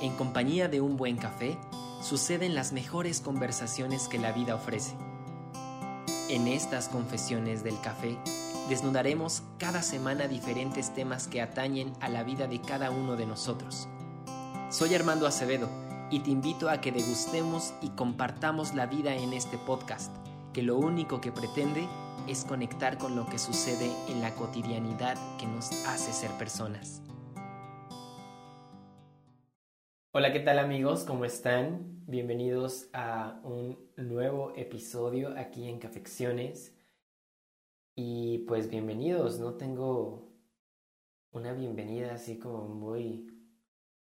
En compañía de un buen café, suceden las mejores conversaciones que la vida ofrece. En estas confesiones del café, desnudaremos cada semana diferentes temas que atañen a la vida de cada uno de nosotros. Soy Armando Acevedo y te invito a que degustemos y compartamos la vida en este podcast, que lo único que pretende es conectar con lo que sucede en la cotidianidad que nos hace ser personas. Hola, ¿qué tal amigos? ¿Cómo están? Bienvenidos a un nuevo episodio aquí en Cafecciones. Y pues bienvenidos, no tengo una bienvenida así como muy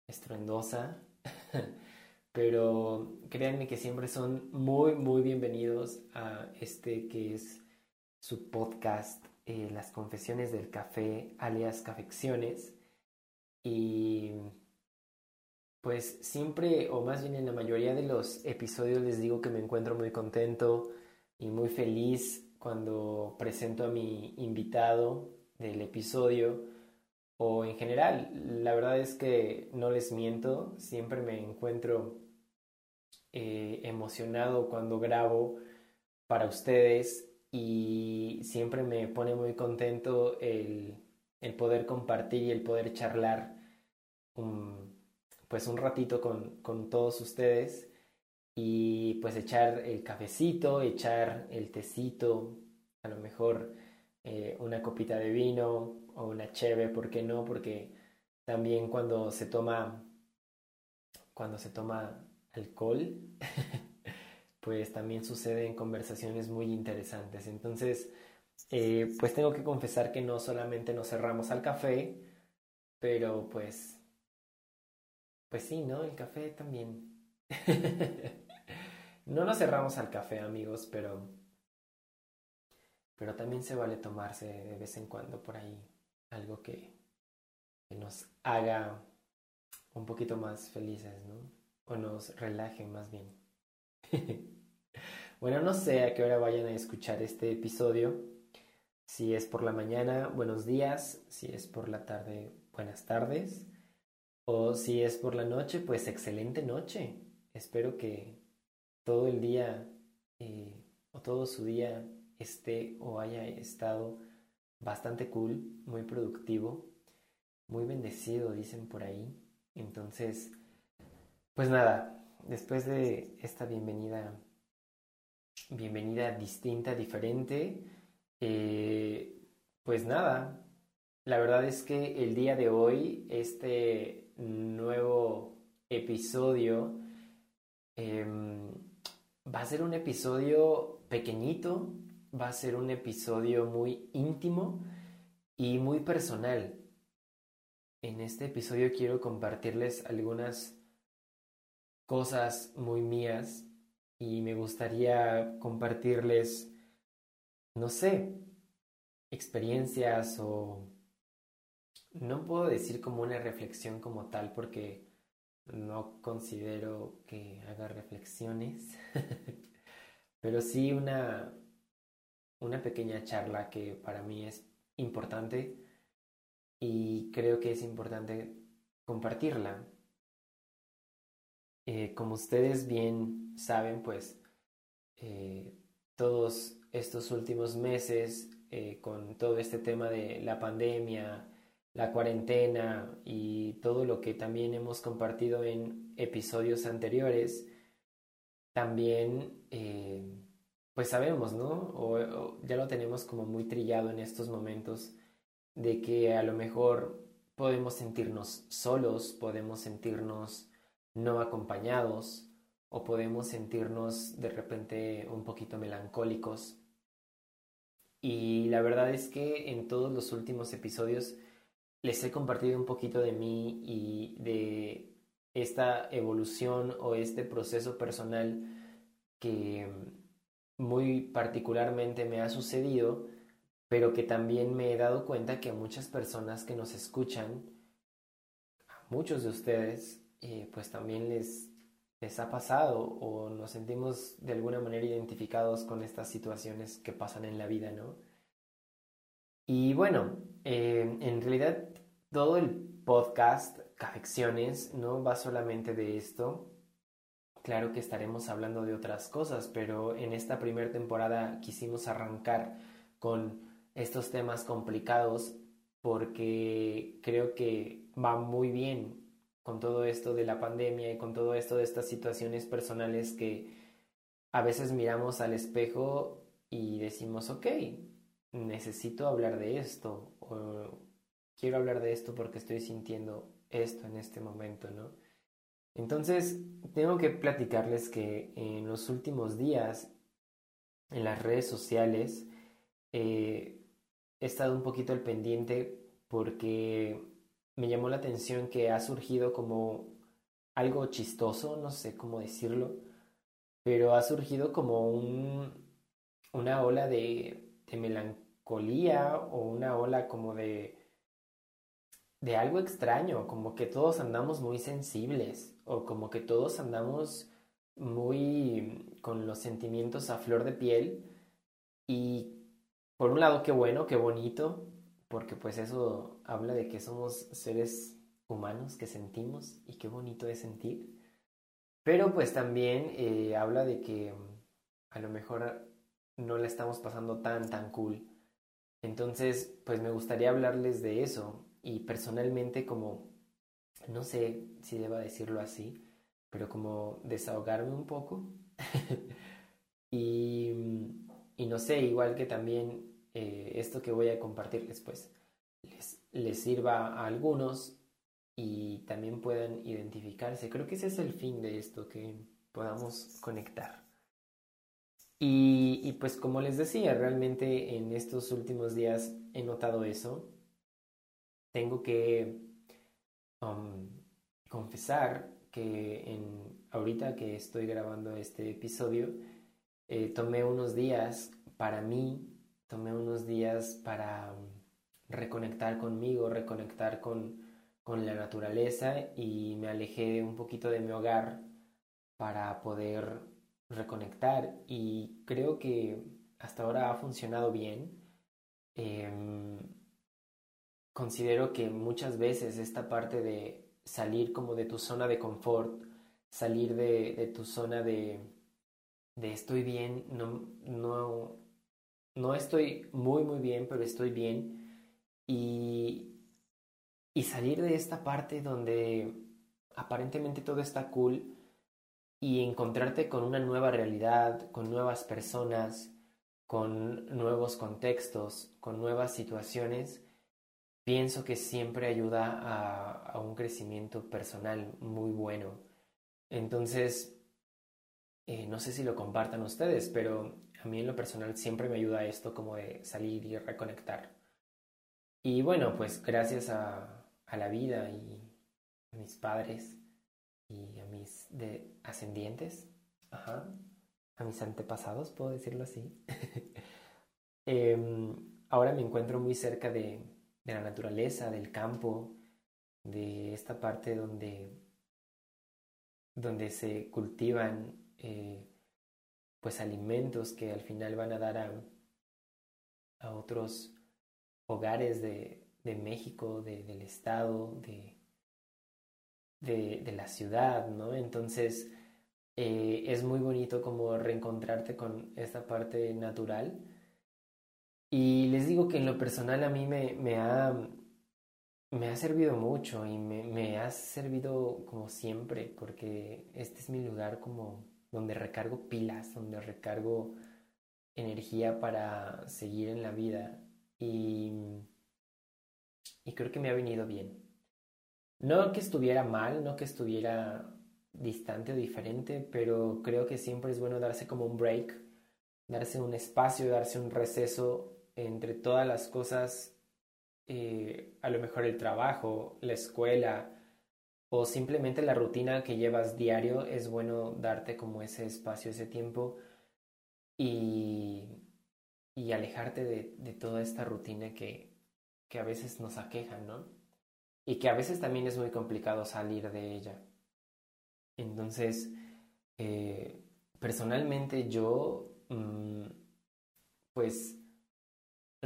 estruendosa, pero créanme que siempre son muy, muy bienvenidos a este que es su podcast, eh, Las Confesiones del Café, alias Cafecciones. Y pues siempre, o más bien en la mayoría de los episodios les digo que me encuentro muy contento y muy feliz cuando presento a mi invitado del episodio o en general. La verdad es que no les miento, siempre me encuentro eh, emocionado cuando grabo para ustedes y siempre me pone muy contento el, el poder compartir y el poder charlar pues un ratito con, con todos ustedes y pues echar el cafecito, echar el tecito, a lo mejor eh, una copita de vino o una cheve, ¿por qué no? Porque también cuando se toma, cuando se toma alcohol, pues también suceden conversaciones muy interesantes. Entonces, eh, pues tengo que confesar que no solamente nos cerramos al café, pero pues pues sí, ¿no? El café también. no nos cerramos al café, amigos, pero. Pero también se vale tomarse de vez en cuando por ahí algo que, que nos haga un poquito más felices, ¿no? O nos relaje más bien. bueno, no sé a qué hora vayan a escuchar este episodio. Si es por la mañana, buenos días. Si es por la tarde, buenas tardes. O si es por la noche, pues excelente noche. Espero que todo el día eh, o todo su día esté o haya estado bastante cool, muy productivo, muy bendecido, dicen por ahí. Entonces, pues nada, después de esta bienvenida, bienvenida distinta, diferente, eh, pues nada, la verdad es que el día de hoy, este nuevo episodio. Em, va a ser un episodio pequeñito, va a ser un episodio muy íntimo y muy personal. En este episodio quiero compartirles algunas cosas muy mías y me gustaría compartirles, no sé, experiencias o no puedo decir como una reflexión como tal porque no considero que haga reflexiones, pero sí una, una pequeña charla que para mí es importante y creo que es importante compartirla. Eh, como ustedes bien saben, pues eh, todos estos últimos meses, eh, con todo este tema de la pandemia, la cuarentena y todo lo que también hemos compartido en episodios anteriores, también eh, pues sabemos, ¿no? O, ya lo tenemos como muy trillado en estos momentos de que a lo mejor podemos sentirnos solos, podemos sentirnos no acompañados o podemos sentirnos de repente un poquito melancólicos. Y la verdad es que en todos los últimos episodios les he compartido un poquito de mí y de esta evolución o este proceso personal que muy particularmente me ha sucedido, pero que también me he dado cuenta que muchas personas que nos escuchan, muchos de ustedes, eh, pues también les, les ha pasado o nos sentimos de alguna manera identificados con estas situaciones que pasan en la vida, ¿no? Y bueno, eh, en realidad todo el podcast cafecciones no va solamente de esto. Claro que estaremos hablando de otras cosas, pero en esta primera temporada quisimos arrancar con estos temas complicados porque creo que va muy bien con todo esto de la pandemia y con todo esto de estas situaciones personales que a veces miramos al espejo y decimos, ok, necesito hablar de esto quiero hablar de esto porque estoy sintiendo esto en este momento, ¿no? Entonces, tengo que platicarles que en los últimos días, en las redes sociales, eh, he estado un poquito al pendiente porque me llamó la atención que ha surgido como algo chistoso, no sé cómo decirlo, pero ha surgido como un, una ola de, de melancolía o una ola como de de algo extraño, como que todos andamos muy sensibles o como que todos andamos muy con los sentimientos a flor de piel. Y por un lado qué bueno, qué bonito, porque pues eso habla de que somos seres humanos que sentimos y qué bonito es sentir, pero pues también eh, habla de que a lo mejor no la estamos pasando tan tan cool. Entonces, pues me gustaría hablarles de eso, y personalmente como, no sé si deba decirlo así, pero como desahogarme un poco. y, no sé, igual que también eh, esto que voy a compartirles, pues les, les sirva a algunos y también puedan identificarse. Creo que ese es el fin de esto, que podamos conectar. Y, y, pues como les decía, realmente en estos últimos días he notado eso tengo que um, confesar que ahorita que estoy grabando este episodio, eh, tomé unos días para mí, tomé unos días para um, reconectar conmigo, reconectar con, con la naturaleza y me alejé un poquito de mi hogar para poder reconectar y creo que hasta ahora ha funcionado bien. Em, considero que muchas veces esta parte de salir como de tu zona de confort, salir de, de tu zona de, de estoy bien, no, no, no estoy muy muy bien, pero estoy bien, y, y salir de esta parte donde aparentemente todo está cool y encontrarte con una nueva realidad, con nuevas personas, con nuevos contextos, con nuevas situaciones, pienso que siempre ayuda a, un crecimiento personal muy bueno. Entonces, eh, no sé si lo compartan ustedes, pero a mí en lo personal siempre me ayuda esto como de salir y reconectar. Y bueno, pues gracias a, a la vida y a mis padres y a mis de ascendientes, ajá, a mis antepasados, puedo decirlo así. Em, ahora me encuentro muy cerca de, de la naturaleza, del campo, de esta parte donde, donde se cultivan eh, pues alimentos que al final van a dar a, a otros hogares de, de México, de, del estado, de, de, la ciudad, ¿no? Entonces eh, es muy bonito como reencontrarte con esta parte natural y les digo que en lo personal a mí me, ha, me ha servido mucho y me, me ha servido como siempre, porque este es mi lugar como donde recargo pilas, donde recargo energía para seguir en la vida y, y creo que me ha venido bien. No que estuviera mal, no que estuviera distante o diferente, pero creo que siempre es bueno darse como un break, darse un espacio, darse un receso entre todas las cosas, eh, a lo mejor el trabajo, la escuela o simplemente la rutina que llevas diario, es bueno darte como ese espacio, ese tiempo y, y alejarte de, de, toda esta rutina que, que a veces nos aqueja, ¿no? Y que a veces también es muy complicado salir de ella. Entonces, eh, personalmente yo, mm, pues,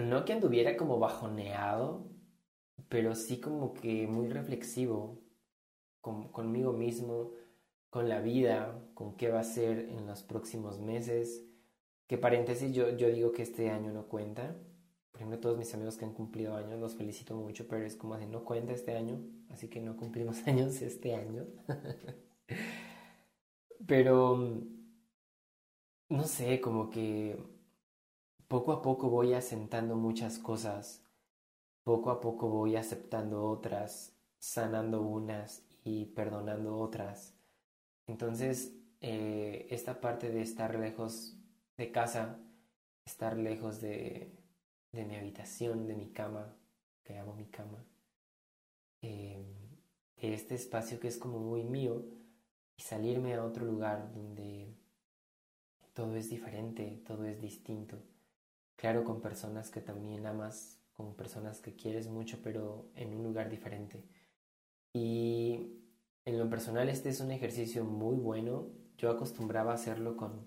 no que anduviera como bajoneado, pero sí como que muy reflexivo, conmigo mismo, con la vida, con qué va a ser en los próximos meses. Que paréntesis, yo, yo digo que este año no cuenta. Por ejemplo, todos mis amigos que han cumplido años, los felicito mucho, pero es como de no cuenta este año, así que no cumplimos años este año. pero, no sé, como que poco a poco voy asentando muchas cosas, poco a poco voy aceptando otras, sanando unas y perdonando otras. Entonces, eh, esta parte de estar lejos de casa, estar lejos de, mi habitación, de mi cama, que amo mi cama, eh, este espacio que es como muy mío, y salirme a otro lugar donde todo es diferente, todo es distinto. Claro, con personas que también amas, con personas que quieres mucho, pero en un lugar diferente. Y en lo personal este es un ejercicio muy bueno. Yo acostumbraba a hacerlo con,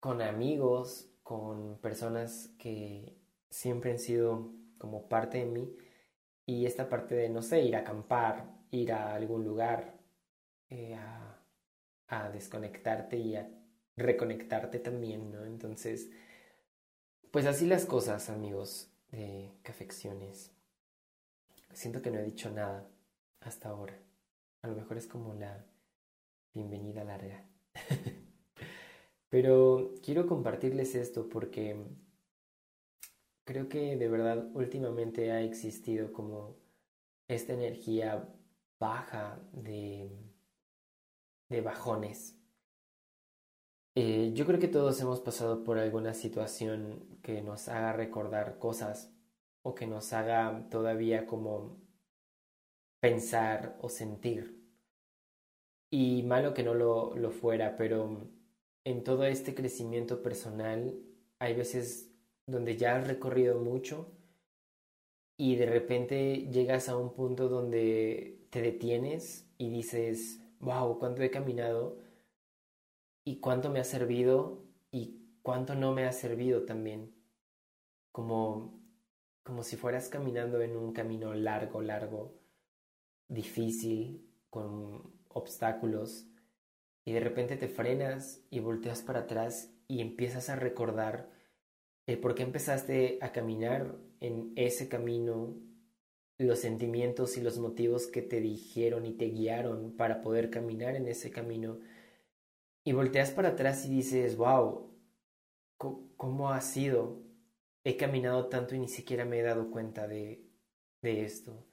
con amigos, con personas que siempre han sido como parte de mí. Y esta parte de, no sé, ir a acampar, ir a algún lugar, eh, a, a desconectarte y a reconectarte también, ¿no? Entonces, pues así las cosas, amigos de Cafecciones. Siento que no he dicho nada hasta ahora. A lo mejor es como la bienvenida larga. Pero quiero compartirles esto porque creo que de verdad últimamente ha existido como esta energía baja de, de bajones. Eh, yo creo que todos hemos pasado por alguna situación que nos haga recordar cosas o que nos haga todavía como pensar o sentir. Y malo que no lo, lo fuera, pero en todo este crecimiento personal hay veces donde ya has recorrido mucho y de repente llegas a un punto donde te detienes y dices, wow, cuánto he caminado y cuánto me ha servido y cuánto no me ha servido también. Como, como si fueras caminando en un camino largo, largo difícil, con obstáculos, y de repente te frenas y volteas para atrás y empiezas a recordar el por qué empezaste a caminar en ese camino, los sentimientos y los motivos que te dijeron y te guiaron para poder caminar en ese camino. Y volteas para atrás y dices, wow, ¿cómo ha sido? He caminado tanto y ni siquiera me he dado cuenta de, de esto.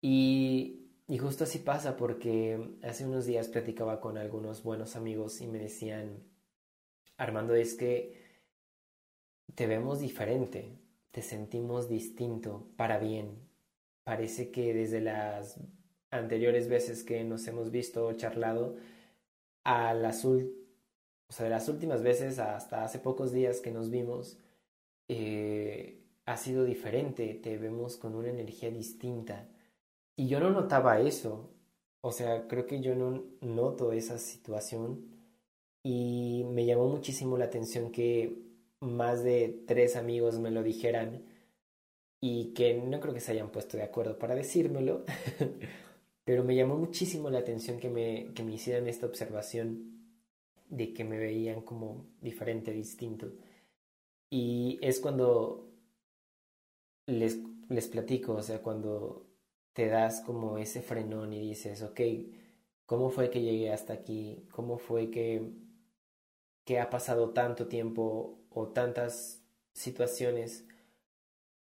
Y, y justo así pasa porque hace unos días platicaba con algunos buenos amigos y me decían, Armando, es que te vemos diferente, te sentimos distinto para bien. Parece que desde las anteriores veces que nos hemos visto o charlado, a las, o sea, de las últimas veces hasta hace pocos días que nos vimos, eh, ha sido diferente, te vemos con una energía distinta y yo no notaba eso. O sea, creo que yo no noto esa situación. Y me llamó muchísimo la atención que más de tres amigos me lo dijeran y que no creo que se hayan puesto de acuerdo para decírmelo, pero me llamó muchísimo la atención que me, que me hicieran esta observación de que me veían como diferente, distinto. Y es cuando les, les platico, o sea, cuando te das como ese frenón y dices, ok, ¿cómo fue que llegué hasta aquí? ¿Cómo fue que, que ha pasado tanto tiempo o tantas situaciones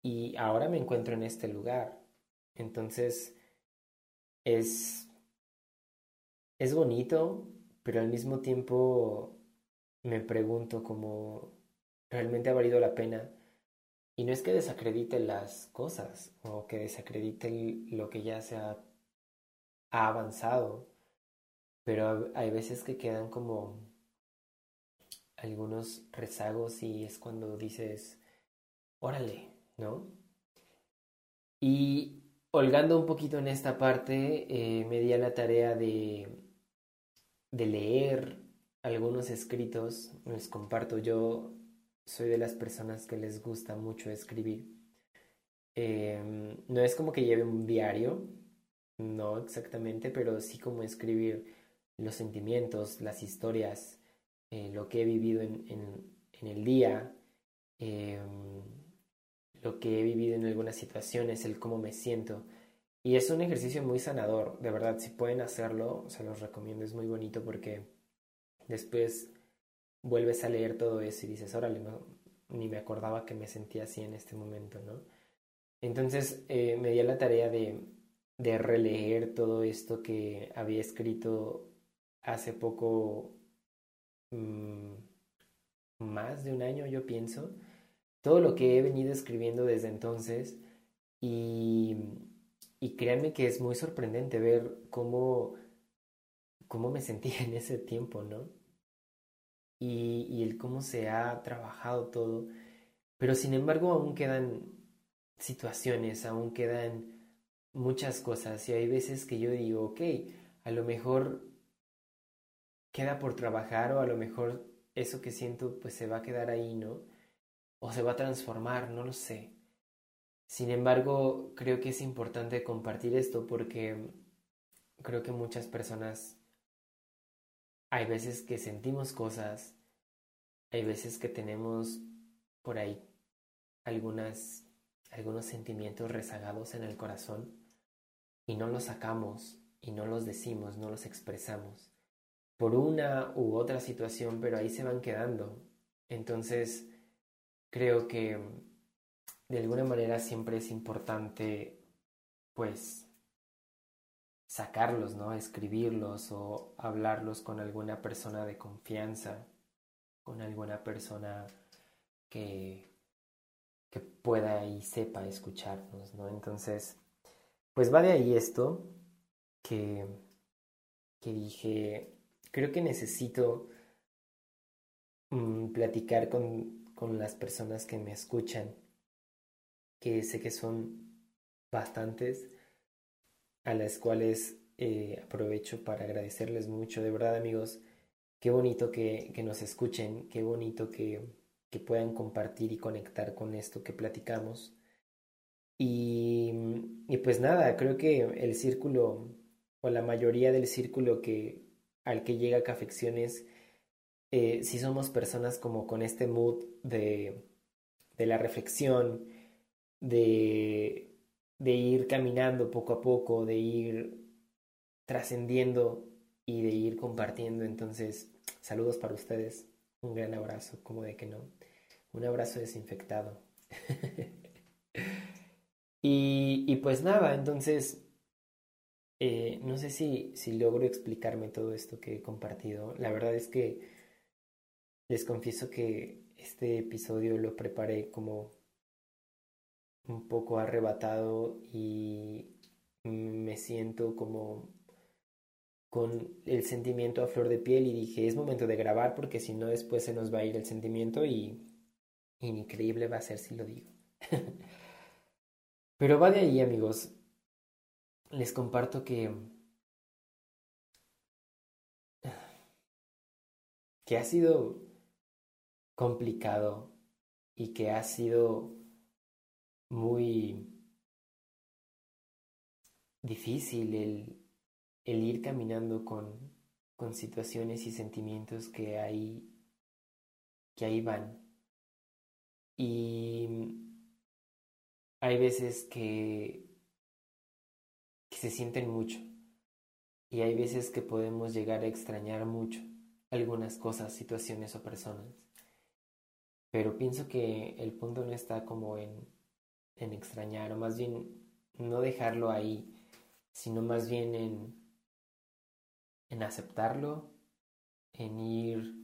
y ahora me encuentro en este lugar? Entonces, es, es bonito, pero al mismo tiempo me pregunto como, ¿realmente ha valido la pena? Y no es que desacredite las cosas o que desacredite lo que ya se ha, avanzado, pero hay veces que quedan como algunos rezagos y es cuando dices, órale, ¿no? Y holgando un poquito en esta parte, eh, me di a la tarea de, de leer algunos escritos, les comparto yo soy de las personas que les gusta mucho escribir. Em, no es como que lleve un diario, no exactamente, pero sí como escribir los sentimientos, las historias, eh, lo que he vivido en, en, el día, em, lo que he vivido en algunas situaciones, el cómo me siento. Y es un ejercicio muy sanador, de verdad, si pueden hacerlo, se los recomiendo, es muy bonito porque después vuelves a leer todo eso y dices, órale, ni me acordaba que me sentía así en este momento, ¿no? Entonces eh, me di la tarea de, de releer todo esto que había escrito hace poco, mm, más de un año, yo pienso, todo lo que he venido escribiendo desde entonces y, y créanme que es muy sorprendente ver cómo, cómo me sentía en ese tiempo, ¿no? Y, y el cómo se ha trabajado todo, pero sin embargo aún quedan situaciones, aún quedan muchas cosas y hay veces que yo digo, ok, a lo mejor queda por trabajar o a lo mejor eso que siento pues se va a quedar ahí, ¿no? O se va a transformar, no lo sé. Sin embargo, creo que es importante compartir esto porque creo que muchas personas hay veces que sentimos cosas, hay veces que tenemos por ahí algunas algunos sentimientos rezagados en el corazón y no los sacamos y no los decimos, no los expresamos por una u otra situación, pero ahí se van quedando. Entonces, creo que de alguna manera siempre es importante, pues, sacarlos, ¿no? Escribirlos o hablarlos con alguna persona de confianza, con alguna persona que, que pueda y sepa escucharnos, ¿no? Entonces, pues va de ahí esto que, que dije, creo que necesito mm, platicar con, con las personas que me escuchan, que sé que son bastantes, a las cuales eh, aprovecho para agradecerles mucho. De verdad, amigos, qué bonito que, que nos escuchen, qué bonito que, que, puedan compartir y conectar con esto que platicamos. Y, pues nada, creo que el círculo, o la mayoría del círculo que, al que llega Cafecciones, eh, si somos personas como con este mood de, de la reflexión, de, de ir caminando poco a poco, de ir trascendiendo y de ir compartiendo. Entonces, saludos para ustedes, un gran abrazo, como de que no, un abrazo desinfectado. y, y pues nada, entonces eh, no sé si, si logro explicarme todo esto que he compartido. La verdad es que les confieso que este episodio lo preparé como un poco arrebatado y me siento como con el sentimiento a flor de piel y dije es momento de grabar porque si no después se nos va a ir el sentimiento y increíble va a ser si lo digo. Pero va de ahí amigos, les comparto que que ha sido complicado y que ha sido muy difícil el, el ir caminando con, con situaciones y sentimientos que ahí, que ahí van. Y hay veces que que se sienten mucho. Y hay veces que podemos llegar a extrañar mucho algunas cosas, situaciones o personas. Pero pienso que el punto no está como en, en extrañar, o más bien no dejarlo ahí, sino más bien en, en aceptarlo, en ir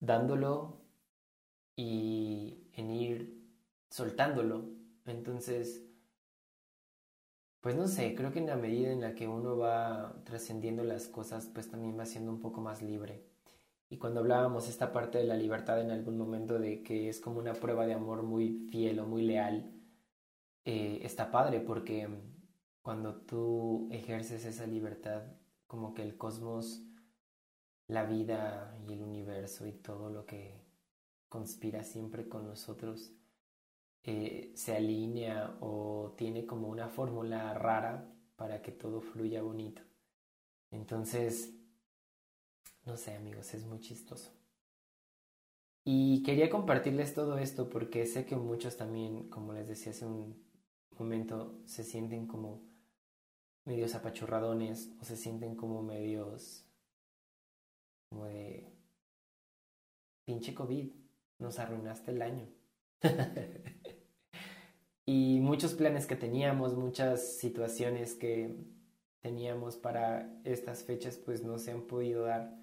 dándolo y en ir soltándolo. Entonces, pues no sé, creo que en la medida en la que uno va trascendiendo las cosas, pues también va siendo un poco más libre. Y cuando hablábamos esta parte de la libertad en algún momento de que es como una prueba de amor muy fiel o muy leal, eh, está padre porque cuando tú ejerces esa libertad, como que el cosmos, la vida y el universo y todo lo que conspira siempre con nosotros, eh, se alinea o tiene como una fórmula rara para que todo fluya bonito. Entonces, no sé amigos, es muy chistoso. Y quería compartirles todo esto porque sé que muchos también, como les decía hace un momento, se sienten como medios apachurradones o se sienten como medios como de pinche COVID, nos arruinaste el año. y muchos planes que teníamos, muchas situaciones que teníamos para estas fechas pues no se han podido dar.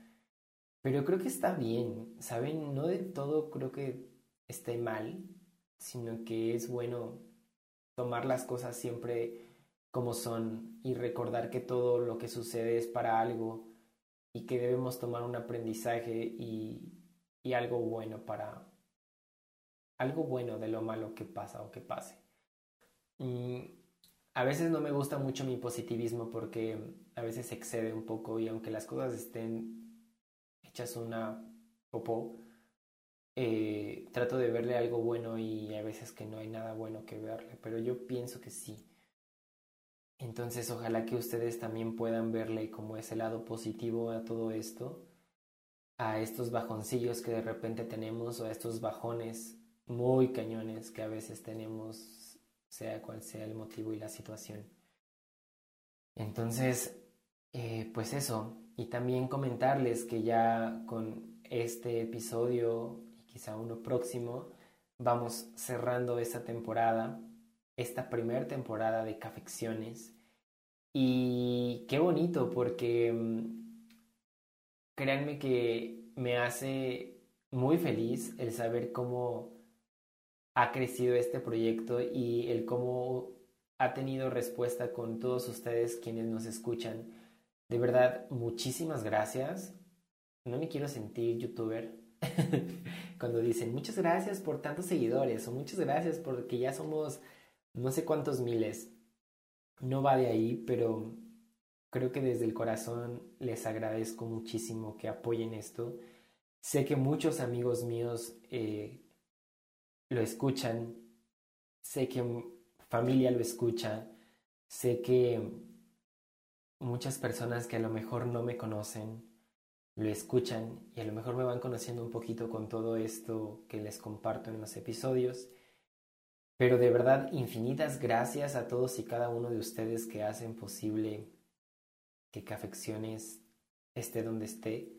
Pero creo que está bien, ¿saben? No de todo creo que esté mal, sino que es bueno tomar las cosas siempre como son y recordar que todo lo que sucede es para algo y que debemos tomar un aprendizaje y, y algo bueno para algo bueno de lo malo que pasa o que pase. Mm, a veces no me gusta mucho mi positivismo porque a veces excede un poco y aunque las cosas estén hechas una popó, eh, trato de verle algo bueno y a veces que no hay nada bueno que verle, pero yo pienso que sí. Entonces ojalá que ustedes también puedan verle como ese lado positivo a todo esto, a estos bajoncillos que de repente tenemos o a estos bajones muy cañones que a veces tenemos, sea cual sea el motivo y la situación. Entonces, eh, pues eso, y también comentarles que ya con este episodio y quizá uno próximo, vamos cerrando esta temporada esta primera temporada de Cafecciones. Y qué bonito porque mm, créanme que me hace muy feliz el saber cómo ha crecido este proyecto y el cómo ha tenido respuesta con todos ustedes quienes nos escuchan. De verdad, muchísimas gracias. No me quiero sentir youtuber cuando dicen muchas gracias por tantos seguidores o muchas gracias porque ya somos no sé cuántos miles, no va de ahí, pero creo que desde el corazón les agradezco muchísimo que apoyen esto. Sé que muchos amigos míos eh, lo escuchan, sé que familia lo escucha, sé que muchas personas que a lo mejor no me conocen lo escuchan y a lo mejor me van conociendo un poquito con todo esto que les comparto en los episodios. Pero de verdad, infinitas gracias a todos y cada uno de ustedes que hacen posible que Cafecciones esté donde esté.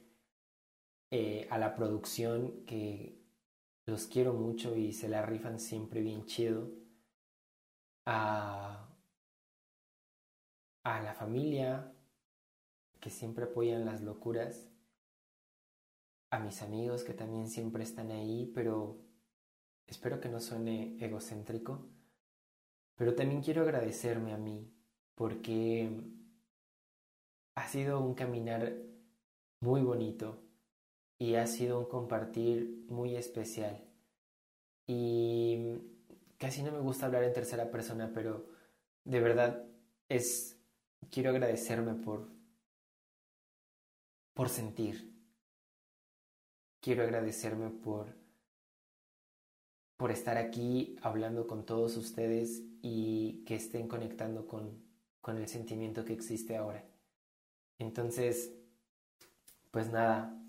Eh, a la producción que los quiero mucho y se la rifan siempre bien chido. A, a la familia que siempre apoyan las locuras. A mis amigos que también siempre están ahí, pero Espero que no suene egocéntrico, pero también quiero agradecerme a mí porque ha sido un caminar muy bonito y ha sido un compartir muy especial. Y casi no me gusta hablar en tercera persona, pero de verdad es quiero agradecerme por por sentir. Quiero agradecerme por por estar aquí hablando con todos ustedes y que estén conectando con, con el sentimiento que existe ahora. Entonces, pues nada,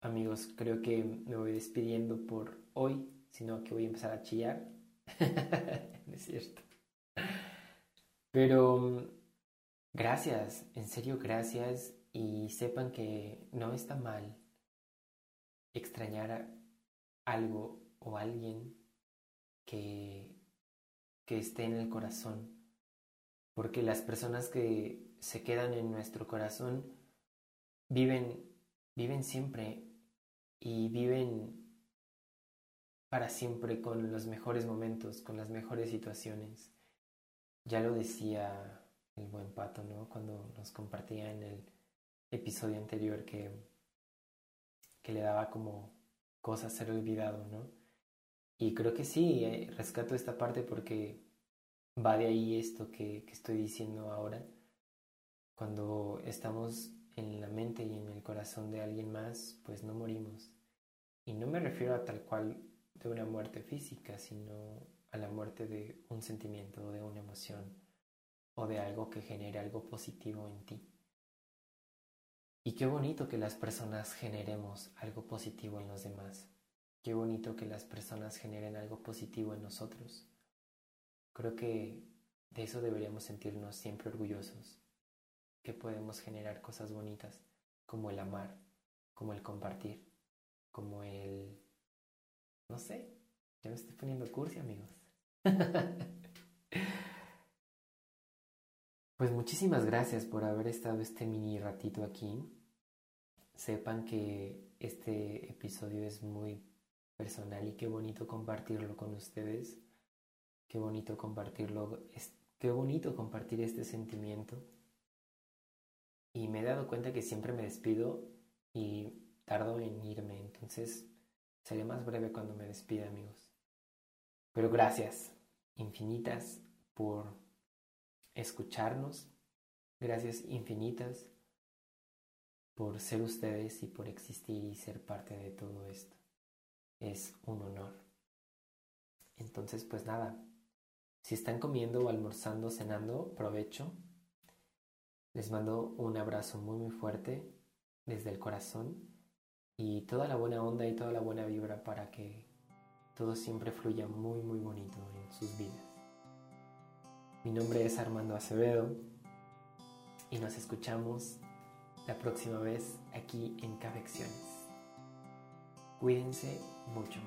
amigos, creo que me voy despidiendo por hoy, sino que voy a empezar a chillar. es cierto. Pero gracias, en serio gracias y sepan que no está mal extrañar algo o alguien que, que esté en el corazón. Porque las personas que se quedan en nuestro corazón viven, viven siempre y viven para siempre con los mejores momentos, con las mejores situaciones. Ya lo decía el buen pato, ¿no? Cuando nos compartía en el episodio anterior que, que le daba como cosa ser olvidado, ¿no? Y creo que sí, eh, rescato esta parte porque va de ahí esto que, que estoy diciendo ahora. Cuando estamos en la mente y en el corazón de alguien más, pues no morimos. Y no me refiero a tal cual de una muerte física, sino a la muerte de un sentimiento, de una emoción, o de algo que genere algo positivo en ti. Y qué bonito que las personas generemos algo positivo en los demás. Qué bonito que las personas generen algo positivo en nosotros. Creo que de eso deberíamos sentirnos siempre orgullosos, que podemos generar cosas bonitas como el amar, como el compartir, como el... no sé, ya me estoy poniendo cursi amigos. pues muchísimas gracias por haber estado este mini ratito aquí. Sepan que este episodio es muy personal y qué bonito compartirlo con ustedes. Qué bonito compartirlo, qué bonito compartir este sentimiento. Y me he dado cuenta que siempre me despido y tardo en irme, entonces seré más breve cuando me despida, amigos. Pero gracias infinitas por escucharnos. Gracias infinitas por ser ustedes y por existir y ser parte de todo esto es un honor. Entonces, pues nada, si están comiendo o almorzando, cenando, provecho. Les mando un abrazo muy muy fuerte desde el corazón y toda la buena onda y toda la buena vibra para que todo siempre fluya muy muy bonito en sus vidas. Mi nombre es Armando Acevedo y nos escuchamos la próxima vez aquí en Cafecciones. Cuídense mucho.